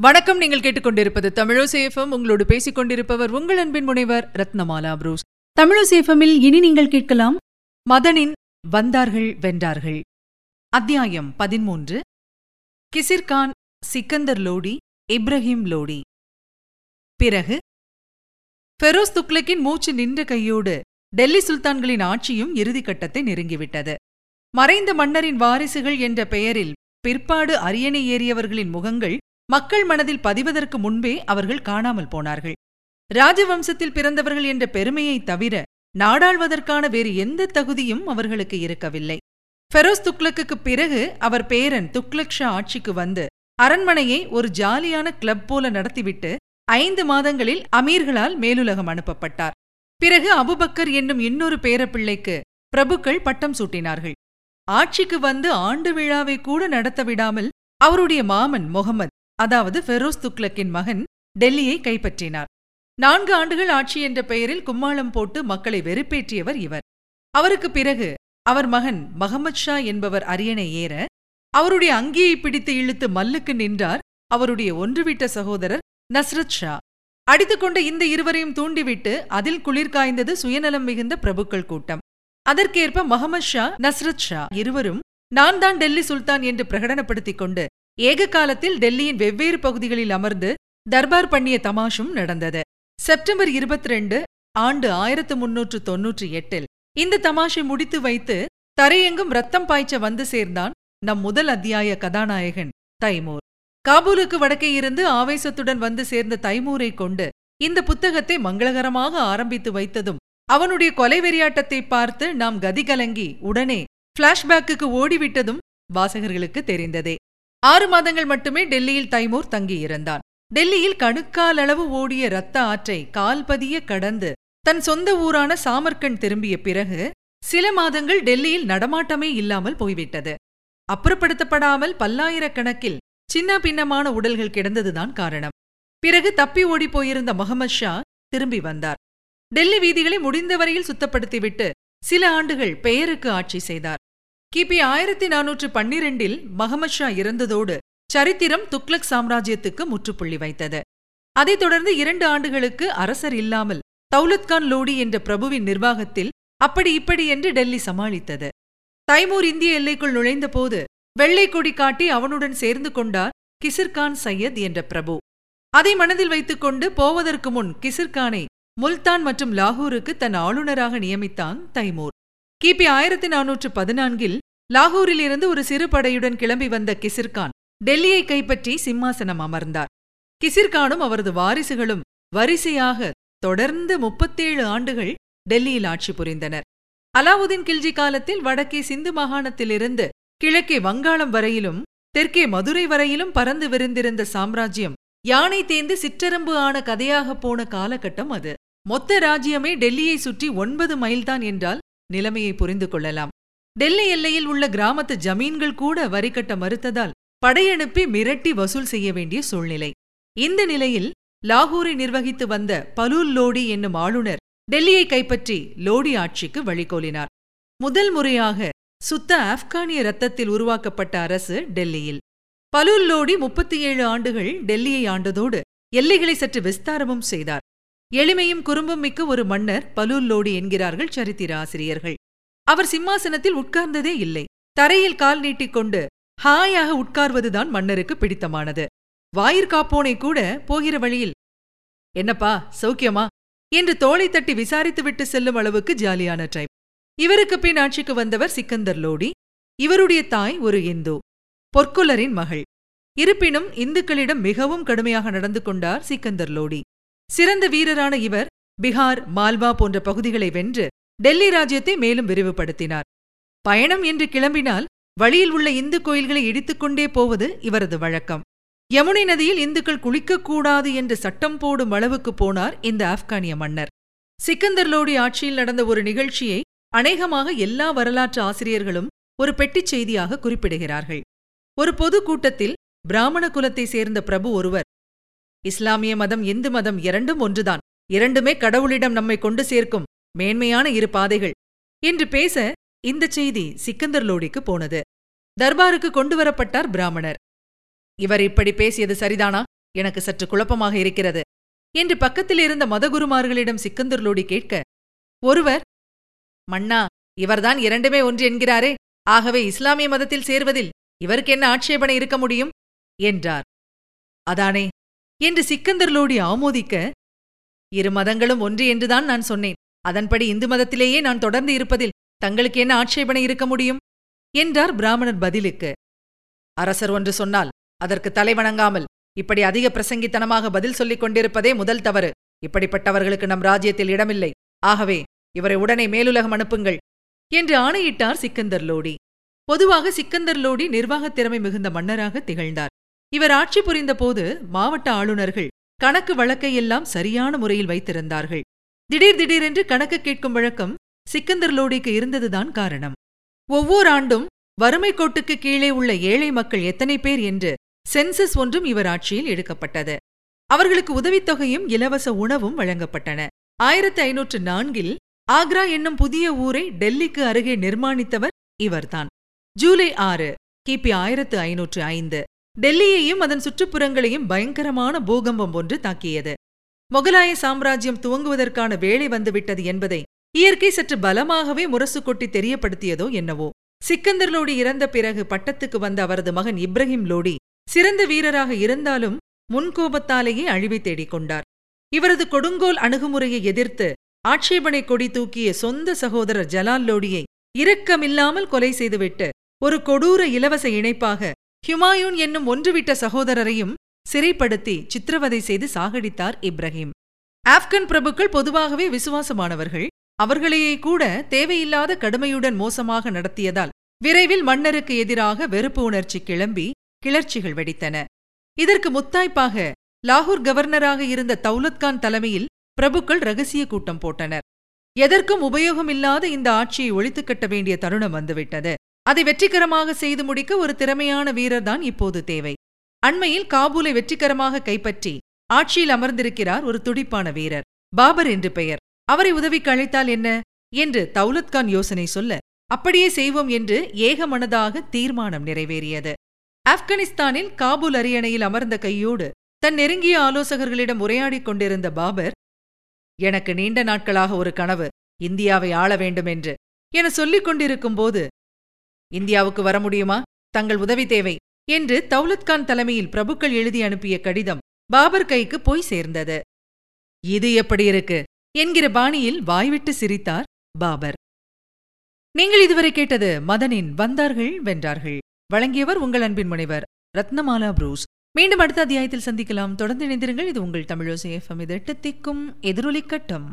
வணக்கம். நீங்கள் கேட்டுக்கொண்டிருப்பது தமிழசேஃபம் உங்களோடு பேசிக் கொண்டிருப்பவர் உங்கள் அன்பின் முனைவர் ரத்னமாலா புரூஸ். தமிழசேஃபமில் இனி நீங்கள் கேட்கலாம் மதனின் வந்தார்கள் வென்றார்கள். அத்தியாயம் பதிமூன்று கிசிர்கான் சிக்கந்தர் லோடி இப்ராஹிம் லோடி. பிறகு ஃபெரோஸ் துக்ளக்கின் மூச்சு நின்ற கையோடு டெல்லி சுல்தான்களின் ஆட்சியும் இறுதிக்கட்டத்தை நெருங்கிவிட்டது. மறைந்த மன்னரின் வாரிசுகள் என்ற பெயரில் பிற்பாடு அரியணை ஏறியவர்களின் முகங்கள் மக்கள் மனதில் பதிவதற்கு முன்பே அவர்கள் காணாமல் போனார்கள். ராஜவம்சத்தில் பிறந்தவர்கள் என்ற பெருமையைத் தவிர நாடாள்வதற்கான வேறு எந்த தகுதியும் அவர்களுக்கு இருக்கவில்லை. ஃபெரோஸ் துக்ளக்குக்குப் பிறகு அவர் பேரன் துக்ளக் ஷா ஆட்சிக்கு வந்து அரண்மனையை ஒரு ஜாலியான கிளப் போல நடத்திவிட்டு ஐந்து மாதங்களில் அமீர்களால் மேலுலகம் அனுப்பப்பட்டார். பிறகு அபுபக்கர் என்னும் இன்னொரு பேரப்பிள்ளைக்கு பிரபுக்கள் பட்டம் சூட்டினார்கள். ஆட்சிக்கு வந்து ஆண்டு விழாவை கூட நடத்த விடாமல் அவருடைய மாமன் முகமது அதாவது ஃபெரோஸ் துக்ளக்கின் மகன் டெல்லியை கைப்பற்றினார். நான்கு ஆண்டுகள் ஆட்சி என்ற பெயரில் கும்மாளம் போட்டு மக்களை வெறுப்பேற்றியவர் இவர். அவருக்கு பிறகு அவர் மகன் மஹமத் ஷா என்பவர் அரியணை ஏற அவருடைய அங்கியை பிடித்து இழுத்து மல்லுக்கு நின்றார் அவருடைய ஒன்றுவிட்ட சகோதரர் நஸ்ரத் ஷா. அடித்துக்கொண்ட இந்த இருவரையும் தூண்டிவிட்டு அதில் குளிர் காய்ந்தது சுயநலம் மிகுந்த பிரபுக்கள் கூட்டம். அதற்கேற்ப மஹமத் ஷா நஸ்ரத் ஷா இருவரும் நான் தான் டெல்லி சுல்தான் என்று பிரகடனப்படுத்திக் கொண்டு ஏக காலத்தில் டெல்லியின் வெவ்வேறு பகுதிகளில் அமர்ந்து தர்பார் பண்ணிய தமாஷும் நடந்தது. செப்டம்பர் இருபத்தி ரெண்டு ஆண்டு ஆயிரத்து முன்னூற்று தொன்னூற்றி எட்டில் இந்த தமாஷை முடித்து வைத்து தரையெங்கும் ரத்தம் பாய்ச்ச வந்து சேர்ந்தான் நம் முதல் அத்தியாய கதாநாயகன் தைமூர். காபூலுக்கு வடக்கே இருந்து ஆவேசத்துடன் வந்து சேர்ந்த தைமூரை கொண்டு இந்த புத்தகத்தை மங்களகரமாக ஆரம்பித்து வைத்ததும் அவனுடைய கொலை வெறியாட்டத்தை பார்த்து நாம் கதிகலங்கி உடனே பிளாஷ்பேக்குக்கு ஓடிவிட்டதும் வாசகர்களுக்கு தெரிந்ததே. ஆறு மாதங்கள் மட்டுமே டெல்லியில் தைமூர் தங்கியிருந்தான். டெல்லியில் கணுக்கால் அளவு ஓடிய இரத்த ஆற்றை கால்பதிய கடந்து தன் சொந்த ஊரான சாமர்கண்ட் திரும்பிய பிறகு சில மாதங்கள் டெல்லியில் நடமாட்டமே இல்லாமல் போய்விட்டது. அப்புறப்படுத்தப்படாமல் பல்லாயிரக்கணக்கில் சின்ன பின்னமான உடல்கள் கிடந்ததுதான் காரணம். பிறகு தப்பி ஓடிப் போயிருந்த முகமது ஷா திரும்பி வந்தார். டெல்லி வீதிகளை முடிந்தவரையில் சுத்தப்படுத்திவிட்டு சில ஆண்டுகள் பெயருக்கு ஆட்சி செய்தார். கிபி ஆயிரத்தி நானூற்று பன்னிரெண்டில் மஹமத் ஷா இறந்ததோடு சரித்திரம் துக்ளக் சாம்ராஜ்யத்துக்கு முற்றுப்புள்ளி வைத்தது. அதைத் தொடர்ந்து இரண்டு ஆண்டுகளுக்கு அரசர் இல்லாமல் தௌலத்கான் லோடி என்ற பிரபுவின் நிர்வாகத்தில் அப்படி இப்படி என்று டெல்லி சமாளித்தது. தைமூர் இந்திய எல்லைக்குள் நுழைந்தபோது வெள்ளை கொடி காட்டி அவனுடன் சேர்ந்து கொண்டார் கிசிர்கான் சையத் என்ற பிரபு. அதை மனதில் வைத்துக்கொண்டு போவதற்கு முன் கிசிர்கானை முல்தான் மற்றும் லாகூருக்கு தன் ஆளுநராக நியமித்தான் தைமூர். கிபி ஆயிரத்தி நானூற்று பதினான்கில் லாகூரிலிருந்து ஒரு சிறு படையுடன் கிளம்பி வந்த கிசிர்கான் டெல்லியை கைப்பற்றி சிம்மாசனம் அமர்ந்தார். கிசிர்கானும் அவரது வாரிசுகளும் வரிசையாக தொடர்ந்து முப்பத்தேழு ஆண்டுகள் டெல்லியில் ஆட்சி புரிந்தனர். அலாவுதீன் கில்ஜி காலத்தில் வடக்கே சிந்து மாகாணத்திலிருந்து கிழக்கே வங்காளம் வரையிலும் தெற்கே மதுரை வரையிலும் பறந்து விரிந்திருந்த சாம்ராஜ்யம் யானை தேர்ந்து சிற்றரம்பு ஆன கதையாகப் போன காலகட்டம் அது. மொத்த ராஜ்யமே டெல்லியை சுற்றி ஒன்பது மைல்தான் என்றால் நிலைமையை புரிந்து கொள்ளலாம். டெல்லி எல்லையில் உள்ள கிராமத்து ஜமீன்கள் கூட வரி கட்ட மறுத்ததால் படையனுப்பி மிரட்டி வசூல் செய்ய வேண்டிய சூழ்நிலை. இந்த நிலையில் லாகூரை நிர்வகித்து வந்த பலூல் லோடி என்னும் ஆளுநர் டெல்லியை கைப்பற்றி லோடி ஆட்சிக்கு வழிகோலினார். முதல் முறையாக சுத்த ஆப்கானிய ரத்தத்தில் உருவாக்கப்பட்ட அரசு டெல்லியில். பலூல் லோடி முப்பத்தி ஏழு ஆண்டுகள் டெல்லியை ஆண்டதோடு எல்லைகளை சற்று விஸ்தாரமும் செய்தார். எளிமையும் குறும்பும் மிக்க ஒரு மன்னர் பலூர் லோடி என்கிறார்கள் சரித்திர ஆசிரியர்கள். அவர் சிம்மாசனத்தில் உட்கார்ந்ததே இல்லை. தரையில் கால் நீட்டிக்கொண்டு ஹாயாக உட்கார்வதுதான் மன்னருக்கு பிடித்தமானது. வாயிற்காப்போனை கூட போகிற வழியில் என்னப்பா சௌக்கியமா? என்று தோளை தட்டி விசாரித்துவிட்டு செல்லும் அளவுக்கு ஜாலியான டைப் இவருக்கு பின் ஆட்சிக்கு வந்தவர் சிக்கந்தர் லோடி. இவருடைய தாய் ஒரு இந்து. பொற்குலரின் மகள். இருப்பினும் இந்துக்களிடம் மிகவும் கடுமையாக நடந்து கொண்டார் சிக்கந்தர் லோடி. சிறந்த வீரரான இவர் பிகார் மால்வா போன்ற பகுதிகளை வென்று டெல்லி ராஜ்யத்தை மேலும் விரிவுபடுத்தினார். பயணம் என்று கிளம்பினால் வழியில் உள்ள இந்து கோயில்களை இடித்துக்கொண்டே போவது இவரது வழக்கம். யமுனை நதியில் இந்துக்கள் குளிக்கக்கூடாது என்று சட்டம் போடும் அளவுக்கு போனார் இந்த ஆப்கானிய மன்னர். சிக்கந்தர் லோடி ஆட்சியில் நடந்த ஒரு நிகழ்ச்சியை அநேகமாக எல்லா வரலாற்று ஆசிரியர்களும் ஒரு பெட்டிச் செய்தியாக குறிப்பிடுகிறார்கள். ஒரு பொது கூட்டத்தில் பிராமண குலத்தை சேர்ந்த பிரபு ஒருவர் இஸ்லாமிய மதம் இந்து மதம் இரண்டும் ஒன்றுதான். இரண்டுமே கடவுளிடம் நம்மை கொண்டு சேர்க்கும் மேன்மையான இரு பாதைகள். என்று பேச இந்த செய்தி சிக்கந்தர் லோடிக்கு போனது. தர்பாருக்கு கொண்டு வரப்பட்டார் பிராமணர். இவர் இப்படி பேசியது சரிதானா? எனக்கு சற்று குழப்பமாக இருக்கிறது. என்று பக்கத்தில் இருந்த மதகுருமார்களிடம் சிக்கந்தர் லோடி கேட்க ஒருவர் மன்னா இவர்தான் இரண்டுமே ஒன்று என்கிறாரே. ஆகவே இஸ்லாமிய மதத்தில் சேர்வதில் இவருக்கு என்ன ஆட்சேபனை இருக்க முடியும்? என்றார். அதானே என்று சிக்கந்தர் லோடி ஆமோதிக்க இரு மதங்களும் ஒன்று என்றுதான் நான் சொன்னேன். அதன்படி இந்து மதத்திலேயே நான் தொடர்ந்து இருப்பதில் தங்களுக்கு என்ன ஆட்சேபனை இருக்க முடியும்? என்றார் பிராமணர் பதிலுக்கு. அரசர் ஒன்று சொன்னால் அதற்கு தலை வணங்காமல் இப்படி அதிக பிரசங்கித்தனமாக பதில் சொல்லிக் கொண்டிருப்பதே முதல் தவறு. இப்படிப்பட்டவர்களுக்கு நம் ராஜ்யத்தில் இடமில்லை. ஆகவே இவரை உடனே மேலுலகம் அனுப்புங்கள் என்று ஆணையிட்டார் சிக்கந்தர் லோடி. பொதுவாக சிக்கந்தர் லோடி நிர்வாகத் திறமை மிகுந்த மன்னராக திகழ்ந்தார். இவர் ஆட்சி புரிந்தபோது மாவட்ட ஆளுநர்கள் கணக்கு வழக்கை எல்லாம் சரியான முறையில் வைத்திருந்தார்கள். திடீர் திடீரென்று கணக்கு கேட்கும் வழக்கம் சிக்கந்தர் லோடிக்கு இருந்ததுதான் காரணம். ஒவ்வொரு ஆண்டும் வறுமை கோட்டுக்கு கீழே உள்ள ஏழை மக்கள் எத்தனை பேர் என்று சென்சஸ் ஒன்றும் இவர் ஆட்சியில் எடுக்கப்பட்டது. அவர்களுக்கு உதவித்தொகையும் இலவச உணவும் வழங்கப்பட்டன. ஆயிரத்தி ஐநூற்று நான்கில் ஆக்ரா என்னும் புதிய ஊரை டெல்லிக்கு அருகே நிர்மாணித்தவர் இவர்தான். ஜூலை ஆறு கிபி ஆயிரத்து ஐநூற்று ஐந்து. டெல்லியையும் அதன் சுற்றுப்புறங்களையும் பயங்கரமான பூகம்பம் ஒன்று தாக்கியது. முகலாய சாம்ராஜ்யம் துவங்குவதற்கான வேலை வந்துவிட்டது என்பதை இயற்கை சற்று பலமாகவே முரசு கொட்டி தெரியப்படுத்தியதோ என்னவோ. சிக்கந்தர் லோடி இறந்த பிறகு பட்டத்துக்கு வந்த அவரது மகன் இப்ரஹிம் லோடி சிறந்த வீரராக இருந்தாலும் முன்கோபத்தாலேயே அழிவை தேடிக் கொண்டார். இவரது கொடுங்கோல் அணுகுமுறையை எதிர்த்து ஆட்சேபனை கொடி தூக்கிய சொந்த சகோதரர் ஜலால் லோடியை இரக்கமில்லாமல் கொலை செய்துவிட்டு ஒரு கொடூர இலவச இணைப்பாக ஹுமாயூன் என்னும் ஒன்றுவிட்ட சகோதரரையும் சிறைப்படுத்தி சித்திரவதை செய்து சாகடித்தார் இப்ரஹீம். ஆப்கன் பிரபுக்கள் பொதுவாகவே விசுவாசமானவர்கள். அவர்களையே கூட தேவையில்லாத கடுமையுடன் மோசமாக நடத்தியதால் விரைவில் மன்னருக்கு எதிராக வெறுப்பு உணர்ச்சி கிளம்பி கிளர்ச்சிகள் வெடித்தன. இதற்கு முத்தாய்ப்பாக லாகூர் கவர்னராக இருந்த தௌலத்கான் தலைமையில் பிரபுக்கள் ரகசிய கூட்டம் போட்டனர். எதற்கும் உபயோகமில்லாத இந்த ஆட்சியை ஒழித்துக் கட்ட வேண்டிய தருணம் வந்துவிட்டது. அதை வெற்றிகரமாக செய்து முடிக்க ஒரு திறமையான வீரர்தான் இப்போது தேவை. அண்மையில் காபூலை வெற்றிகரமாக கைப்பற்றி ஆட்சியில் அமர்ந்திருக்கிறார் ஒரு துடிப்பான வீரர். பாபர் என்று பெயர். அவரை உதவிக்கு அழைத்தால் என்ன? என்று தௌலத்கான் யோசனை சொல்ல அப்படியே செய்வோம் என்று ஏகமனதாக தீர்மானம் நிறைவேறியது. ஆப்கானிஸ்தானில் காபூல் அரியணையில் அமர்ந்த கையோடு தன் நெருங்கிய ஆலோசகர்களிடம் உரையாடிக் கொண்டிருந்த பாபர் எனக்கு நீண்ட நாட்களாக ஒரு கனவு இந்தியாவை ஆள வேண்டும் என்று என சொல்லிக் கொண்டிருக்கும்போது இந்தியாவுக்கு வர முடியுமா? தங்கள் உதவி தேவை என்று தௌலத்கான் தலைமையில் பிரபுக்கள் எழுதி அனுப்பிய கடிதம் பாபர் கைக்கு போய் சேர்ந்தது. இது எப்படி இருக்கு? என்கிற பாணியில் வாய்விட்டு சிரித்தார் பாபர். நீங்கள் இதுவரை கேட்டது மதனின் வந்தார்கள் வென்றார்கள். வழங்கியவர் உங்கள் அன்பின் முனைவர் ரத்னமாலா புரூஸ். மீண்டும் அடுத்த அத்தியாயத்தில் சந்திக்கலாம். தொடர்ந்து இணைந்திருங்கள். இது உங்கள் தமிழோசை எஃப்எம் இது எட்டு திக்கும் எதிரொலிக்கட்டும்.